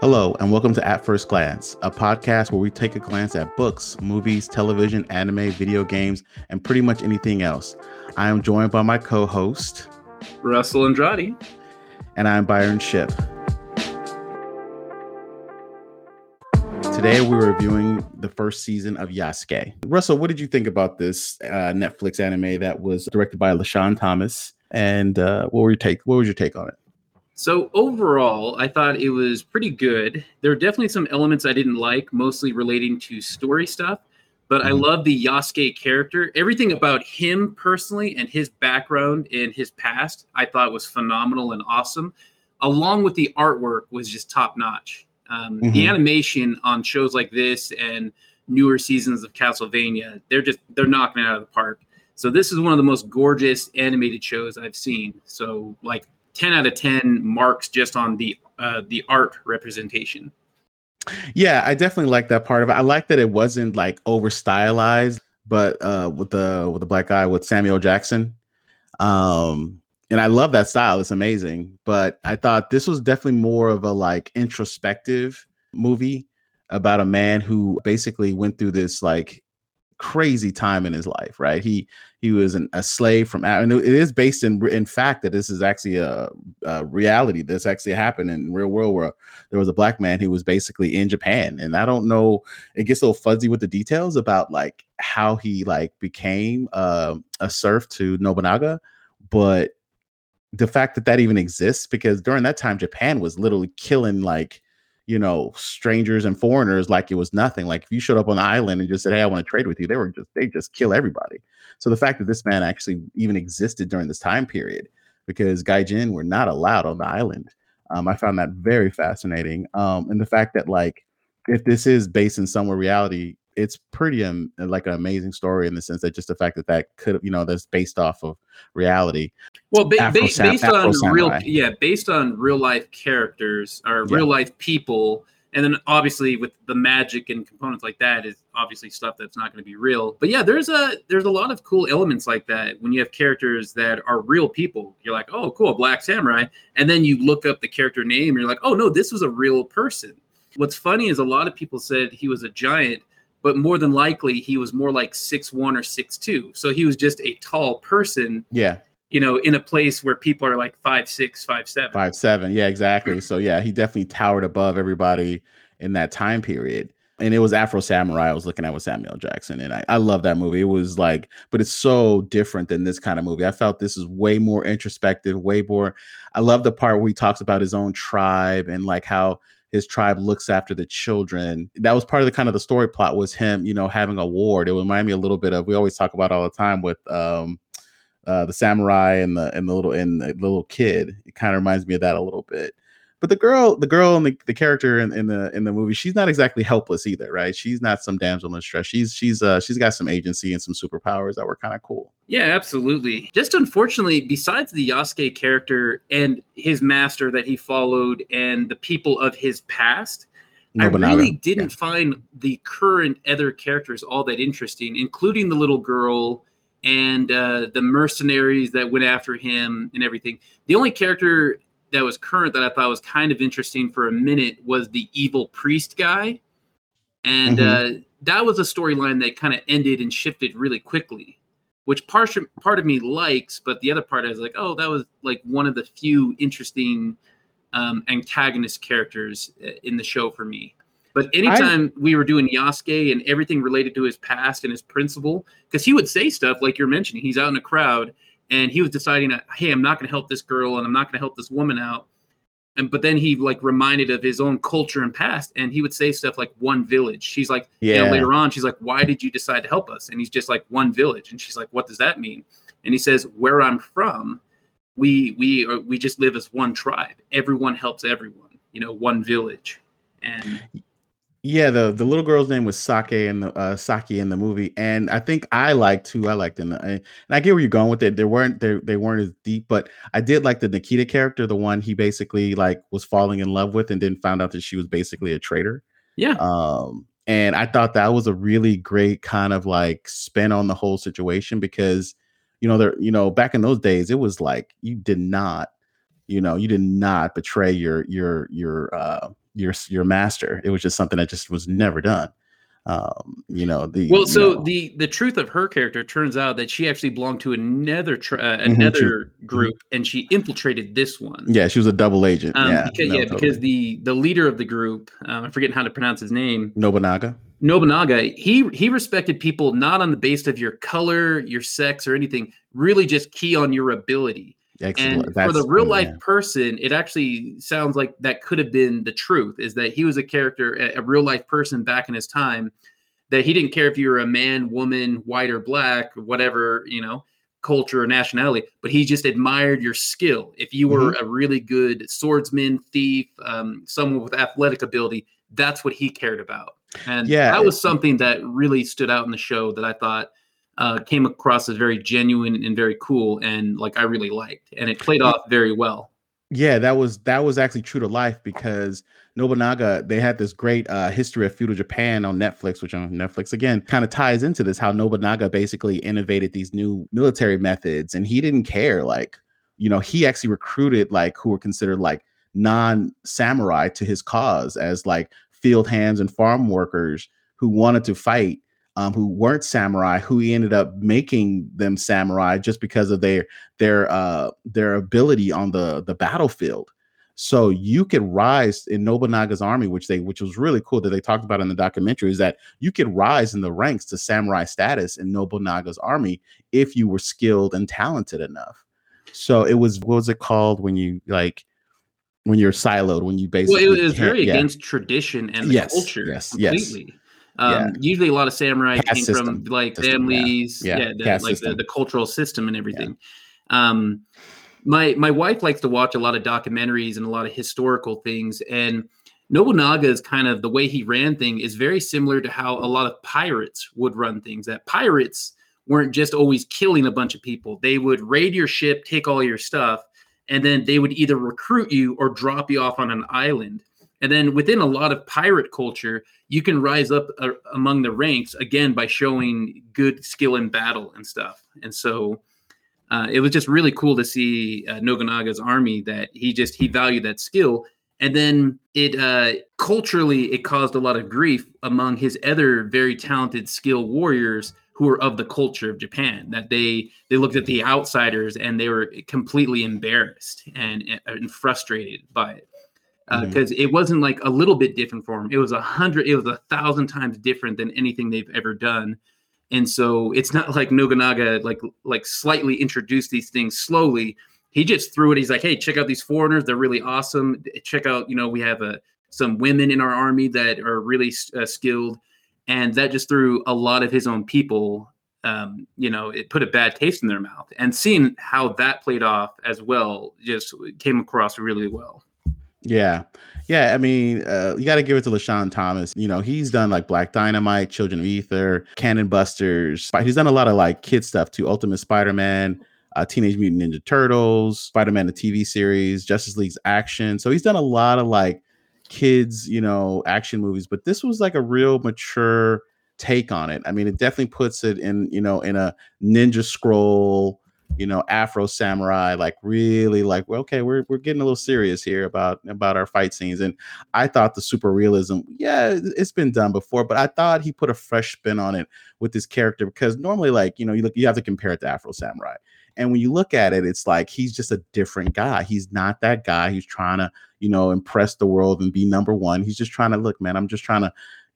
Hello, and welcome to At First Glance, a podcast where we take a glance at books, movies, television, anime, video games, and pretty much anything else. I am joined by my co host, Russell Andrade. And I'm Byron Ship. Today we're reviewing the first season of Yasuke. Russell, what did you think about this uh, Netflix anime that was directed by LeSean Thomas? And uh, what were your take? What was your take on it? So overall, I thought it was pretty good. There are definitely some elements I didn't like, mostly relating to story stuff. But mm-hmm. I love the Yasuke character. Everything about him personally and his background and his past, I thought was phenomenal and awesome. Along with the artwork, was just top notch. Um, mm-hmm. The animation on shows like this and newer seasons of Castlevania, they're just they're knocking it out of the park. So this is one of the most gorgeous animated shows I've seen. So like 10 out of 10 marks just on the uh, the art representation. Yeah, I definitely like that part of it. I like that it wasn't like over stylized, but uh, with the with the black guy with Samuel Jackson. Um, and I love that style. It's amazing. But I thought this was definitely more of a like introspective movie about a man who basically went through this like crazy time in his life, right? He he was an, a slave from and it is based in in fact that this is actually a, a, reality. This actually happened in real world where there was a black man who was basically in Japan, and I don't know. It gets a little fuzzy with the details about like how he like became uh, a serf to Nobunaga, but the fact that that even exists because during that time Japan was literally killing like you know, strangers and foreigners like it was nothing. Like if you showed up on the island and just said, "Hey, I want to trade with you," they were just they just kill everybody. So the fact that this man actually even existed during this time period, because Gaijin were not allowed on the island, um, I found that very fascinating. Um, and the fact that like if this is based in somewhere reality, it's pretty um, like an amazing story in the sense that just the fact that that could you know that's based off of reality. Well ba- ba- based on real yeah based on real life characters or yeah. real life people and then obviously with the magic and components like that is obviously stuff that's not going to be real. But yeah there's a there's a lot of cool elements like that when you have characters that are real people. You're like oh cool black samurai. And then you look up the character name and you're like oh no this was a real person. What's funny is a lot of people said he was a giant but more than likely he was more like six one or six two. So he was just a tall person. Yeah. You know, in a place where people are like five six, five seven. Five seven. Yeah, exactly. So yeah, he definitely towered above everybody in that time period. And it was Afro Samurai I was looking at with Samuel Jackson. And I, I love that movie. It was like, but it's so different than this kind of movie. I felt this is way more introspective, way more. I love the part where he talks about his own tribe and like how his tribe looks after the children. That was part of the kind of the story plot was him, you know, having a ward. It reminded me a little bit of we always talk about all the time with um uh the samurai and the and the little and the little kid. It kind of reminds me of that a little bit but the girl the girl and the, the character in, in the in the movie she's not exactly helpless either right she's not some damsel in distress she's she's uh she's got some agency and some superpowers that were kind of cool yeah absolutely just unfortunately besides the yasuke character and his master that he followed and the people of his past Nobunaga. I really didn't yeah. find the current other characters all that interesting, including the little girl and uh, the mercenaries that went after him and everything. The only character that was current that I thought was kind of interesting for a minute was the evil priest guy, and mm-hmm. uh, that was a storyline that kind of ended and shifted really quickly, which part part of me likes, but the other part is like, oh, that was like one of the few interesting um, antagonist characters uh, in the show for me. But anytime I, we were doing Yasuke and everything related to his past and his principle, because he would say stuff like you're mentioning, he's out in a crowd and he was deciding that hey i'm not going to help this girl and i'm not going to help this woman out. And but then he like reminded of his own culture and past and he would say stuff like one village. She's like yeah you know, later on she's like why did you decide to help us? And he's just like one village. And she's like what does that mean? And he says where i'm from we we are, we just live as one tribe. Everyone helps everyone you know one village. And yeah, the the little girl's name was Sake in the uh, Saki in the movie, and I think I liked who I liked in the. And I get where you're going with it. They weren't they they weren't as deep, but I did like the Nikita character, the one he basically like was falling in love with, and then found out that she was basically a traitor. Yeah. Um, and I thought that was a really great kind of like spin on the whole situation because, you know, there, you know, back in those days, it was like you did not you know, you did not betray your your your uh your your master. It was just something that just was never done um you know the well so know. the the truth of her character turns out that she actually belonged to another uh, mm-hmm, another mm-hmm. group and she infiltrated this one yeah she was a double agent um, yeah because, no, yeah totally. because the the leader of the group um, i'm forgetting how to pronounce his name nobunaga nobunaga he he respected people not on the base of your color your sex or anything really just key on your ability Excellent. And That's, for the real life yeah. person, it actually sounds like that could have been the truth is that he was a character, a, real life person back in his time, that he didn't care if you were a man, woman, white or black, whatever, you know, culture or nationality, but he just admired your skill. If you were mm-hmm. a really good swordsman, thief, um, someone with athletic ability, that's what he cared about. And yeah, that was something that really stood out in the show that I thought uh, came across as very genuine and very cool, and like I really liked, and it played off very well. Yeah, that was that was actually true to life because Nobunaga they had this great uh, history of feudal Japan on Netflix, which on Netflix again kind of ties into this how Nobunaga basically innovated these new military methods, and he didn't care like you know he actually recruited like who were considered like non samurai to his cause as like field hands and farm workers who wanted to fight um, who weren't samurai, who he ended up making them samurai just because of their their uh, their ability on the the battlefield. So you could rise in Nobunaga's army, which they which was really cool that they talked about in the documentary, is that you could rise in the ranks to samurai status in Nobunaga's army if you were skilled and talented enough. So it was what was it called when you like when you're siloed when you basically well it was very yeah. against tradition and yes, culture yes, completely. Yes. Um, yeah. Usually, a lot of samurai caste came system. from like system, families, yeah, yeah, yeah the, like the, the, cultural system and everything. Um, my my wife likes to watch a lot of documentaries and a lot of historical things, and Nobunaga's kind of the way he ran thing is very similar to how a lot of pirates would run things. That pirates weren't just always killing a bunch of people; they would raid your ship, take all your stuff, and then they would either recruit you or drop you off on an island. And then within a lot of pirate culture, you can rise up uh, among the ranks again by showing good skill in battle and stuff. And so uh, it was just really cool to see uh, army that he just he valued that skill. And then it uh, culturally it caused a lot of grief among his other very talented, skilled warriors who were of the culture of Japan. That they they looked at the outsiders and they were completely embarrassed and, and frustrated by it because uh, mm-hmm. it wasn't like a little bit different for him. It was a hundred, it was a thousand times different than anything they've ever done. And so it's not like Nobunaga like like slightly introduced these things slowly. He just threw it. He's like, hey, check out these foreigners. They're really awesome. Check out, you know, we have a uh, some women in our army that are really uh, skilled, and that just threw a lot of his own people. Um, you know, it put a bad taste in their mouth. And seeing how that played off as well just came across really well. Yeah. Yeah, I mean, uh, you got to give it to LeSean Thomas. You know, he's done like Black Dynamite, Children of Ether, Cannon Busters. He's done a lot of like kid stuff too. Ultimate Spider-Man, uh, Teenage Mutant Ninja Turtles, Spider-Man the TV series, Justice League's action. So he's done a lot of like kids, you know, action movies. But this was like a real mature take on it. I mean, it definitely puts it in, you know, in a Ninja Scroll you know, Afro Samurai, like really like, well, okay, we're we're getting a little serious here about about our fight scenes. And I thought the super realism, yeah, it's been done before, but I thought he put a fresh spin on it with this character because normally, like, you know, you look you have to compare it to Afro Samurai. And when you look at it, it's like he's just a different guy. He's not that guy he's trying to, you know, impress the world and be number one. He's just trying to look, man, I'm just trying to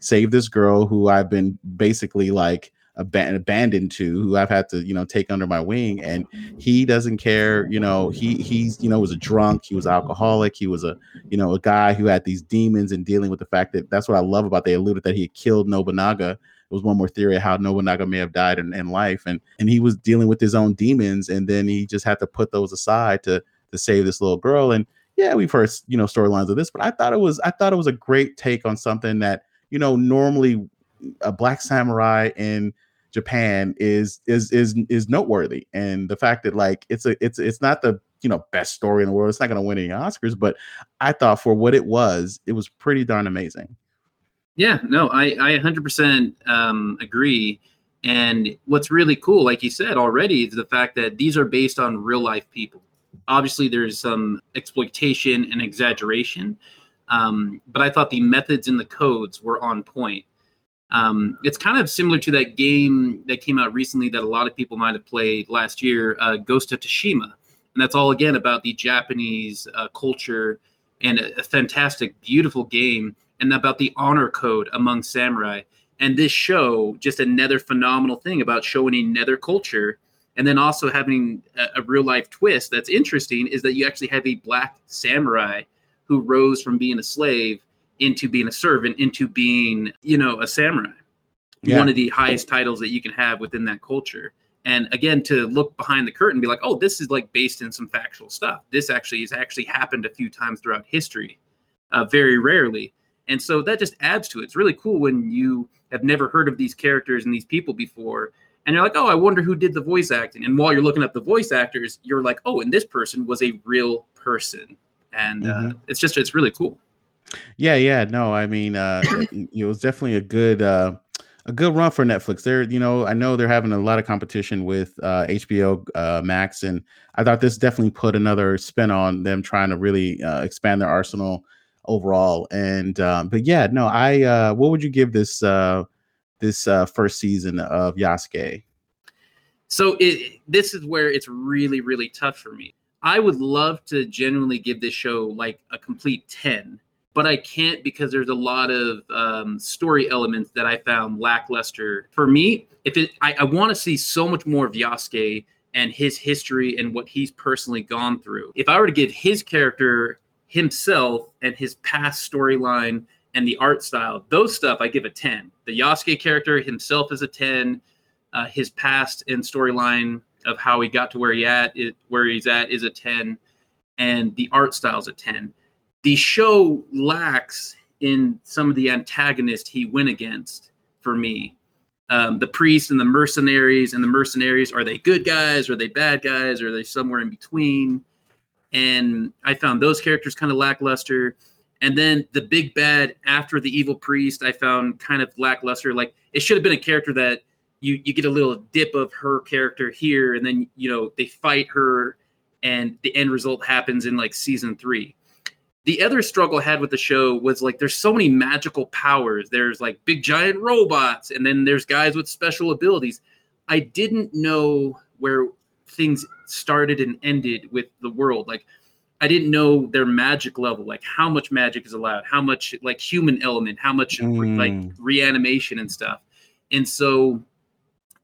save this girl who I've been basically like ab- abandoned to who I've had to you know take under my wing and he doesn't care you know he he's you know was a drunk he was alcoholic he was a you know a guy who had these demons and dealing with the fact that that's what I love about they alluded that he had killed Nobunaga. It was one more theory of how Nobunaga may have died in, in life and and he was dealing with his own demons and then he just had to put those aside to to save this little girl and yeah we've heard you know storylines of this but I thought it was I thought it was a great take on something that you know normally a black samurai in Japan is is is is noteworthy, and the fact that like it's a it's it's not the you know best story in the world. It's not going to win any Oscars, but I thought for what it was, it was pretty darn amazing. Yeah, no, I I 100% um, agree. And what's really cool, like you said already, is the fact that these are based on real life people. Obviously, there's some exploitation and exaggeration, um, but I thought the methods and the codes were on point. Um, it's kind of similar to that game that came out recently that a lot of people might have played last year, uh, Ghost of Tsushima, and that's all again about the Japanese uh, culture and a, a fantastic, beautiful game, and about the honor code among samurai. And this show, just another phenomenal thing about showing another culture and then also having a, a, real life twist that's interesting is that you actually have a black samurai who rose from being a slave into being a servant into being you know a samurai yeah. one of the highest titles that you can have within that culture and again to look behind the curtain be like oh this is like based in some factual stuff this actually has actually happened a few times throughout history uh, very rarely and so that just adds to it it's really cool when you have never heard of these characters and these people before and you're like, oh, I wonder who did the voice acting. And while you're looking up the voice actors, you're like, oh, and this person was a real person, and uh, mm-hmm. uh, it's just it's really cool. Yeah, yeah, no, I mean, uh, it was definitely a good uh, a good run for Netflix. They're, you know, I know they're having a lot of competition with uh, HBO uh, Max, and I thought this definitely put another spin on them trying to really uh, expand their arsenal overall. And um, but yeah, no, I uh, what would you give this uh, this uh, first season of Yasuke? So it this is where it's really really tough for me. I would love to genuinely give this show like a complete 10, but I can't because there's a lot of um, story elements that I found lackluster. For me, if it, I, I want to see so much more of Yasuke and his history and what he's personally gone through. If I were to give his character himself and his past storyline and the art style, those stuff I give a 10. The Yasuke character himself is a 10. Uh, his past and storyline of how he got to where he at it, where he's at is a 10 and the art style is a 10 the show lacks in some of the antagonists he went against for me. Um, the priests and the mercenaries and the mercenaries are they good guys? Are they bad guys? Are they somewhere in between? And i found those characters kind of lackluster. And then the big bad after the evil priest, I found kind of lackluster. Like it should have been a character that you you get a little dip of her character here, and then you know they fight her, and the end result happens in like season three. The other struggle I had with the show was like there's so many magical powers. There's like big giant robots, and then there's guys with special abilities. I didn't know where things started and ended with the world. Like I didn't know their magic level, like how much magic is allowed, how much like human element, how much mm. like reanimation and stuff. And so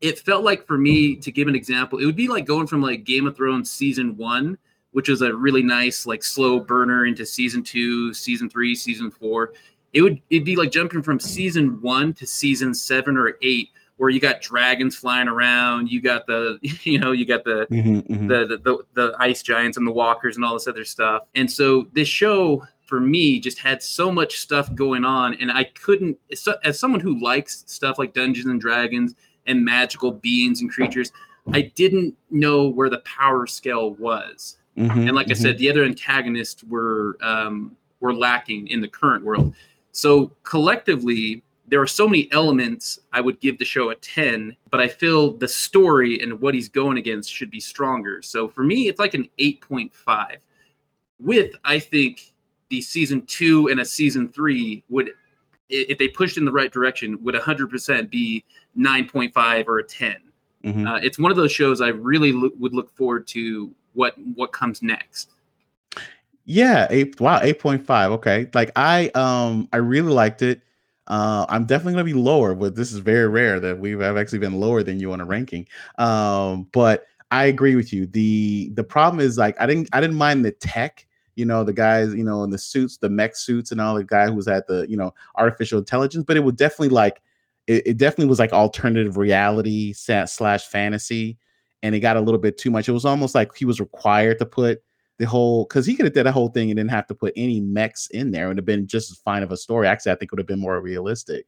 it felt like for me to give an example, it would be like going from like Game of Thrones season one, which was a really nice like slow burner into season two, season three, season four. It would it'd be like jumping from season one to season seven or eight, where you got dragons flying around, you got the you know you got the, mm-hmm, mm-hmm. The, the, the the ice giants and the walkers and all this other stuff. And so this show for me just had so much stuff going on, and I couldn't as someone who likes stuff like Dungeons and Dragons and magical beings and creatures, I didn't know where the power scale was. Mm-hmm, and like I said, mm-hmm. the other antagonists were um, were lacking in the current world. So collectively, there are so many elements I would give the show a 10, but I feel the story and what he's going against should be stronger. So for me, it's like an 8.5. With, I think, the season two and a season three would, if they pushed in the right direction, would 100% be 9.5 or a 10. Mm-hmm. Uh, it's one of those shows I really lo- would look forward to what what comes next. Yeah, eight wow, 8.5. Okay. Like I um I really liked it. Uh, I'm definitely to be lower, but this is very rare that we've have actually been lower than you on a ranking. Um, but I agree with you. the The problem is like I didn't I didn't mind the tech. You know, the guys, you know, in the suits, the mech suits, and all the guy who was at the you know artificial intelligence. But it was definitely like it, it definitely was like alternative reality slash fantasy, and it got a little bit too much. It was almost like he was required to put the whole because he could have did a whole thing and didn't have to put any mechs in there. Would have been just as fine of a story. Actually, I think it would have been more realistic.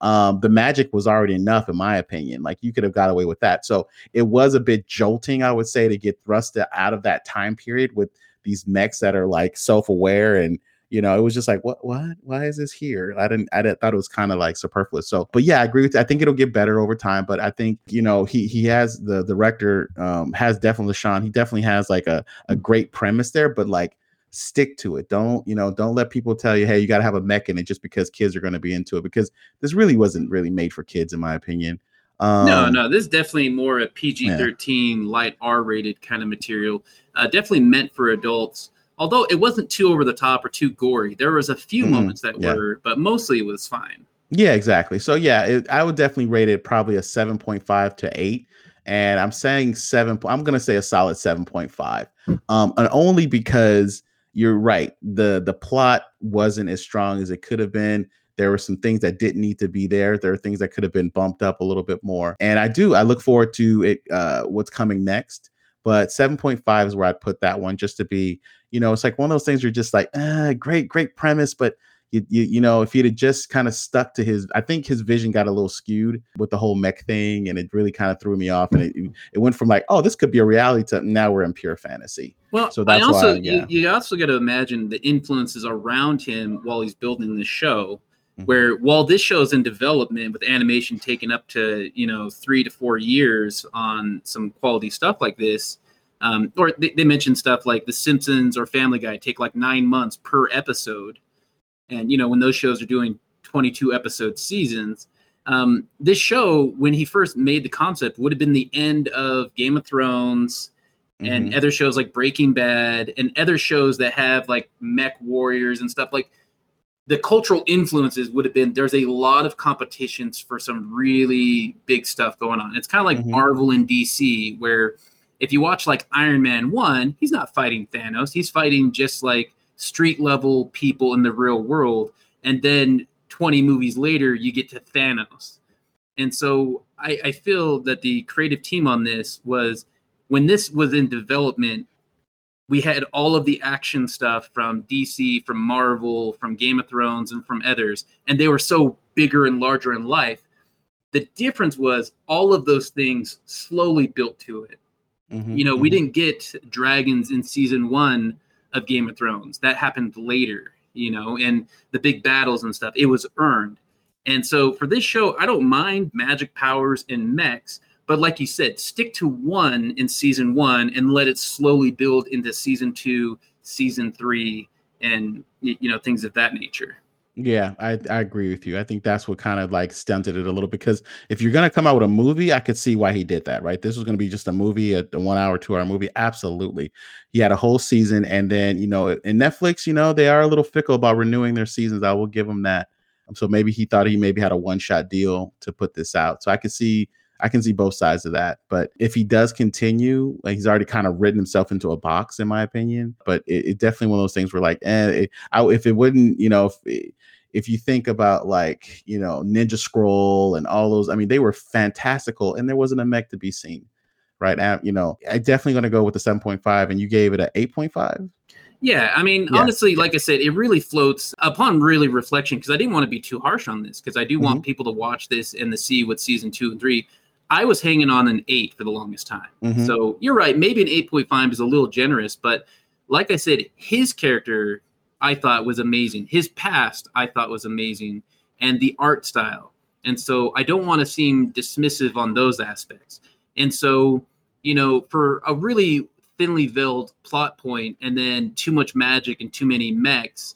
Um, the magic was already enough, in my opinion. Like you could have got away with that. So it was a bit jolting, I would say, to get thrust out of that time period with these mechs that are like self-aware and You know, it was just like, what, what, why is this here? I didn't, I didn't, thought it was kind of like superfluous. So, but yeah, I agree with. You. I think it'll get better over time. But I think you know, he he has the director um has definitely Sean. He definitely has like a a great premise there, but like stick to it. Don't you know? Don't let people tell you, hey, you got to have a mech in it just because kids are going to be into it. Because this really wasn't really made for kids, in my opinion. Um, no, no, this is definitely more a PG thirteen, yeah. light R rated kind of material. Uh, definitely meant for adults although it wasn't too over the top or too gory. There was a few mm, moments that yeah. were, but mostly it was fine. Yeah, exactly. So yeah, it, I would definitely rate it probably a 7.5 to 8 and I'm saying 7 I'm going to say a solid 7.5. Um and only because you're right. The the plot wasn't as strong as it could have been. There were some things that didn't need to be there. There are things that could have been bumped up a little bit more. And I do I look forward to it uh what's coming next but 7.5 is where I'd put that one just to be, you know, it's like one of those things you're just like, ah, great, great premise, but you, you, you know, if he'd have just kind of stuck to his, I think his vision got a little skewed with the whole mech thing, and it really kind of threw me off. And it, it went from like, oh, this could be a reality to now we're in pure fantasy. Well, so that's I also why, yeah. you, you also got to imagine the influences around him while he's building the show. Where while this show is in development with animation taking up to you know three to four years on some quality stuff like this um, or they, they mentioned stuff like the simpsons or family guy take like nine months per episode. And you know when those shows are doing 22 episode seasons um, this show when he first made the concept would have been the end of game of thrones mm-hmm. and other shows like breaking bad and other shows that have like mech warriors and stuff. Like the cultural influences would have been there's a lot of competitions for some really big stuff going on. It's kind of like mm-hmm. Marvel and DC, where if you watch like Iron Man 1, he's not fighting Thanos, he's fighting just like street level people in the real world. And then 20 movies later, you get to Thanos. And so I, I feel that the creative team on this was when this was in development, we had all of the action stuff from DC, from Marvel, from Game of Thrones, and from others, and they were so bigger and larger in life. The difference was all of those things slowly built to it. Mm-hmm, you know, mm-hmm. we didn't get dragons in season one of Game of Thrones. That happened later, you know, and the big battles and stuff. It was earned. And so for this show, I don't mind magic powers and mechs but like you said, stick to one in season one and let it slowly build into season two, season three, and you know things of that nature. Yeah, I, I agree with you. I think that's what kind of like stunted it a little because if you're gonna come out with a movie, I could see why he did that, right? This was gonna be just a movie, a, a one hour, two hour movie. Absolutely. He had a whole season, and then you know, in Netflix, you know, they are a little fickle about renewing their seasons. I will give him that. So maybe he thought he maybe had a one shot deal to put this out. So I could see I can see both sides of that. But if he does continue, like he's already kind of written himself into a box, in my opinion. But it, it definitely one of those things where like, eh, it, I, if it wouldn't, you know, if it, if you think about like you know Ninja Scroll and all those, I mean, they were fantastical, and there wasn't a mech to be seen, right? you know, I definitely going to go with the seven point five, and you gave it an eight point five. Yeah, I mean, yeah. honestly, like I said, it really floats upon really reflection because I didn't want to be too harsh on this because I do mm-hmm. want people to watch this and to see what season two and three I was hanging on an eight for the longest time. Mm-hmm. So you're right. Maybe an 8.5 is a little generous, but like I said, his character I thought was amazing. His past I thought was amazing, and the art style. And so I don't want to seem dismissive on those aspects. And so, you know, for a really thinly veiled plot point and then too much magic and too many mechs,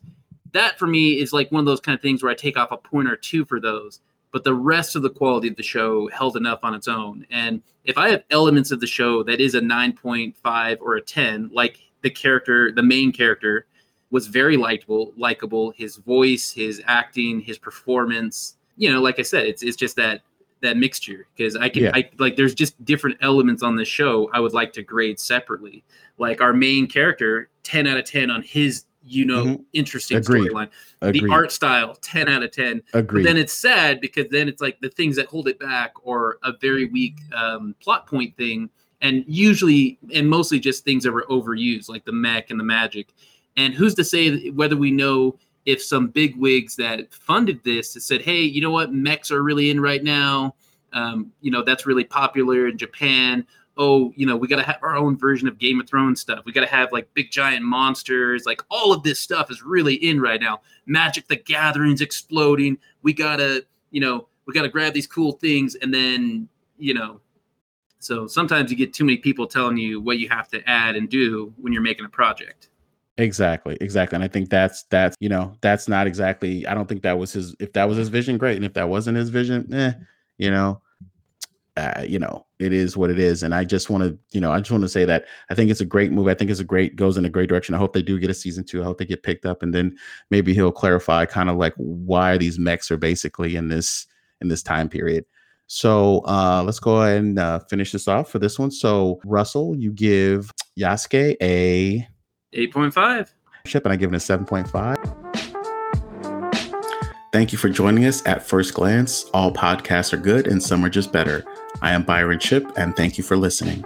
that for me is like one of those kind of things where I take off a point or two for those but the rest of the quality of the show held enough on its own. And if I have elements of the show that is a 9.5 or a 10, like the character, the main character was very likable, likable, his voice, his acting, his performance, you know, like I said, it's it's just that that mixture because I can yeah. I like there's just different elements on the show I would like to grade separately. Like our main character, 10 out of 10 on his you know, mm-hmm. interesting storyline. The art style, 10 out of 10. Agreed. But then it's sad because then it's like the things that hold it back or a very weak um, plot point thing. And usually, and mostly just things that were overused, like the mech and the magic. And who's to say whether we know if some big wigs that funded this said, hey, you know what, mechs are really in right now. Um, you know, that's really popular in Japan. Oh, you know, we got to have our own version of Game of Thrones stuff. We got to have like big giant monsters. Like all of this stuff is really in right now. Magic the Gathering's exploding. We got to, you know, we got to grab these cool things and then, you know, so sometimes you get too many people telling you what you have to add and do when you're making a project. Exactly, exactly. And I think that's that's you know, that's not exactly I don't think that was his if that was his vision, great. And if that wasn't his vision, eh, you know, uh, you know, it is what it is. And I just want to, you know, I just want to say that I think it's a great move. I think it's a great goes in a great direction. I hope they do get a season two. I hope they get picked up, and then maybe he'll clarify kind of like why these mechs are basically in this in this time period. So uh, let's go ahead and uh, finish this off for this one. So Russell, you give Yasuke a eight point five. Ship, and I give it a seven point five. Thank you for joining us at First Glance. All podcasts are good and some are just better. I am Byron Chip, and thank you for listening.